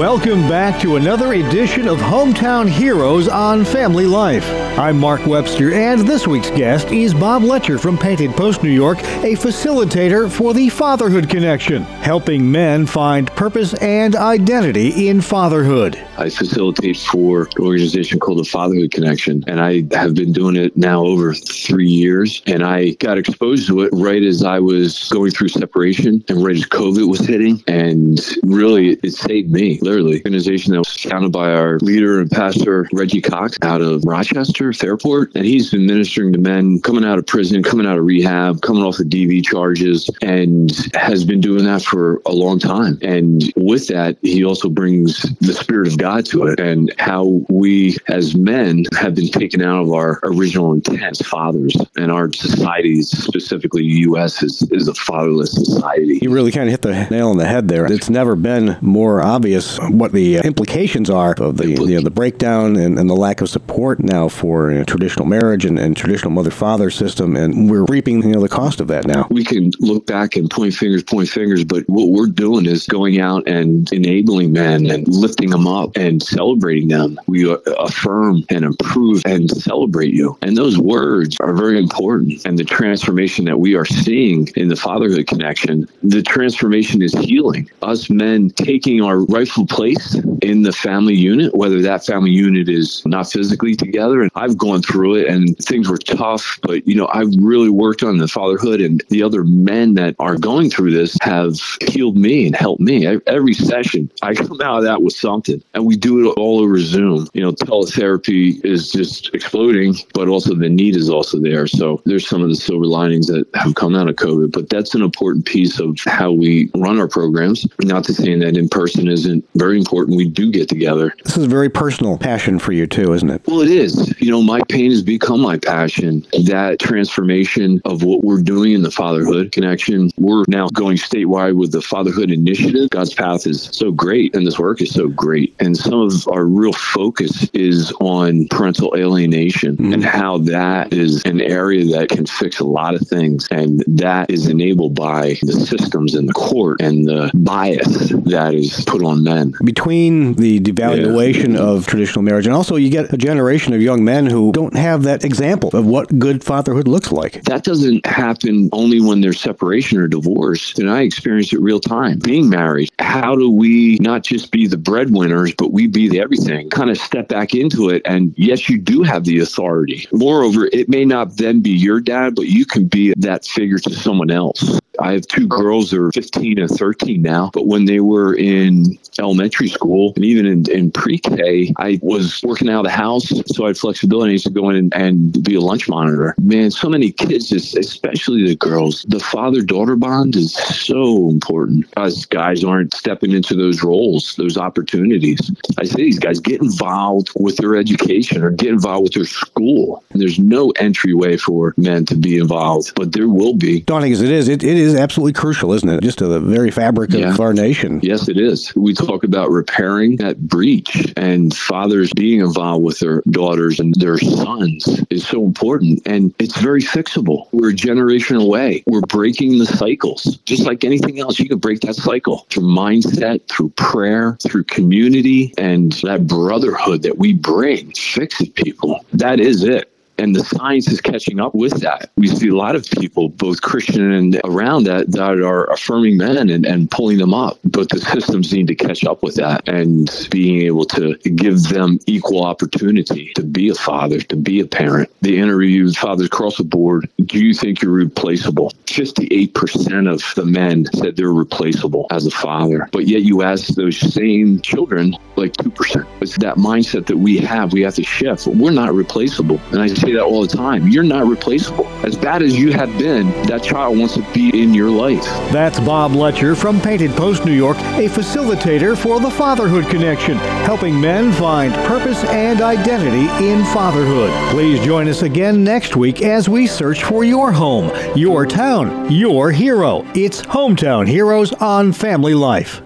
Welcome back to another edition of Hometown Heroes on Family Life. I'm Mark Webster, and this week's guest is Bob Letcher from Painted Post, New York, a facilitator for the Fatherhood Connection, helping men find purpose and identity in fatherhood. I facilitate for an organization called the Fatherhood Connection, and I have been doing it now over three years. And I got exposed to it right as I was going through separation and right as COVID was hitting. And really, it saved me literally. Organization that was founded by our leader and pastor, Reggie Cox, out of Rochester, Fairport. And he's been ministering to men coming out of prison, coming out of rehab, coming off the DV charges, and has been doing that for a long time. And with that, he also brings the Spirit of God to it and how we as men have been taken out of our original intent fathers. And our society, specifically U.S., is, is a fatherless society. You really kind of hit the nail on the head there. It's never been more obvious what the uh, implications are of the you know, the breakdown and, and the lack of support now for you know, traditional marriage and, and traditional mother father system, and we're reaping you know the cost of that now. We can look back and point fingers, point fingers, but what we're doing is going out and enabling men and lifting them up and celebrating them. We uh, affirm and improve and celebrate you, and those words are very important. And the transformation that we are seeing in the fatherhood connection, the transformation is healing. Us men taking our rightful place in the family unit, whether that family unit is not physically together. And I've gone through it and things were tough, but you know, I've really worked on the fatherhood and the other men that are going through this have healed me and helped me. Every session, I come out of that with something and we do it all over Zoom. You know, teletherapy is just exploding, but also the need is also there. So there's some of the silver linings that have come out of COVID, but that's an important piece of how we run our programs. Not to say that in person isn't very important. We do get together. This is a very personal passion for you too, isn't it? Well, it is. You know, my pain has become my passion. That transformation of what we're doing in the fatherhood connection. We're now going statewide with the fatherhood initiative. God's path is so great and this work is so great. And some of our real focus is on parental alienation mm-hmm. and how that is an area that can fix a lot of things. And that is enabled by the systems in the court and the bias that is put on men between the devaluation yeah. of traditional marriage and also you get a generation of young men who don't have that example of what good fatherhood looks like. That doesn't happen only when there's separation or divorce. And I experienced it real time. Being married, how do we not just be the breadwinners, but we be the everything? Kind of step back into it. And yes, you do have the authority. Moreover, it may not then be your dad, but you can be that figure to someone else. I have two girls that are 15 and 13 now, but when they were in elementary school and even in, in pre-K, I was working out of the house, so I had flexibility to go in and be a lunch monitor. Man, so many kids, especially the girls, the father-daughter bond is so important. Us guys aren't stepping into those roles, those opportunities. I say these guys get involved with their education or get involved with their school. And there's no entryway for men to be involved, but there will be. Daunting as it is, it, it is absolutely crucial, isn't it? Just to the very fabric yeah. of our nation. Yes, it is. We talk about repairing that breach and fathers being involved with their daughters and their sons is so important. And it's very fixable. We're a generation away. We're breaking the cycles. Just like anything else, you can break that cycle through mindset, through prayer, through community, and that brotherhood that we bring fixes people. That is it and the science is catching up with that. We see a lot of people, both Christian and around that, that are affirming men and, and pulling them up. But the systems need to catch up with that and being able to give them equal opportunity to be a father, to be a parent. The interviews fathers across the board, do you think you're replaceable? 58% of the men said they're replaceable as a father. But yet you ask those same children, like 2%. It's that mindset that we have, we have to shift. We're not replaceable. And I say say that all the time. You're not replaceable. As bad as you have been, that child wants to be in your life. That's Bob Letcher from Painted Post, New York, a facilitator for the Fatherhood Connection, helping men find purpose and identity in fatherhood. Please join us again next week as we search for your home, your town, your hero. It's Hometown Heroes on Family Life.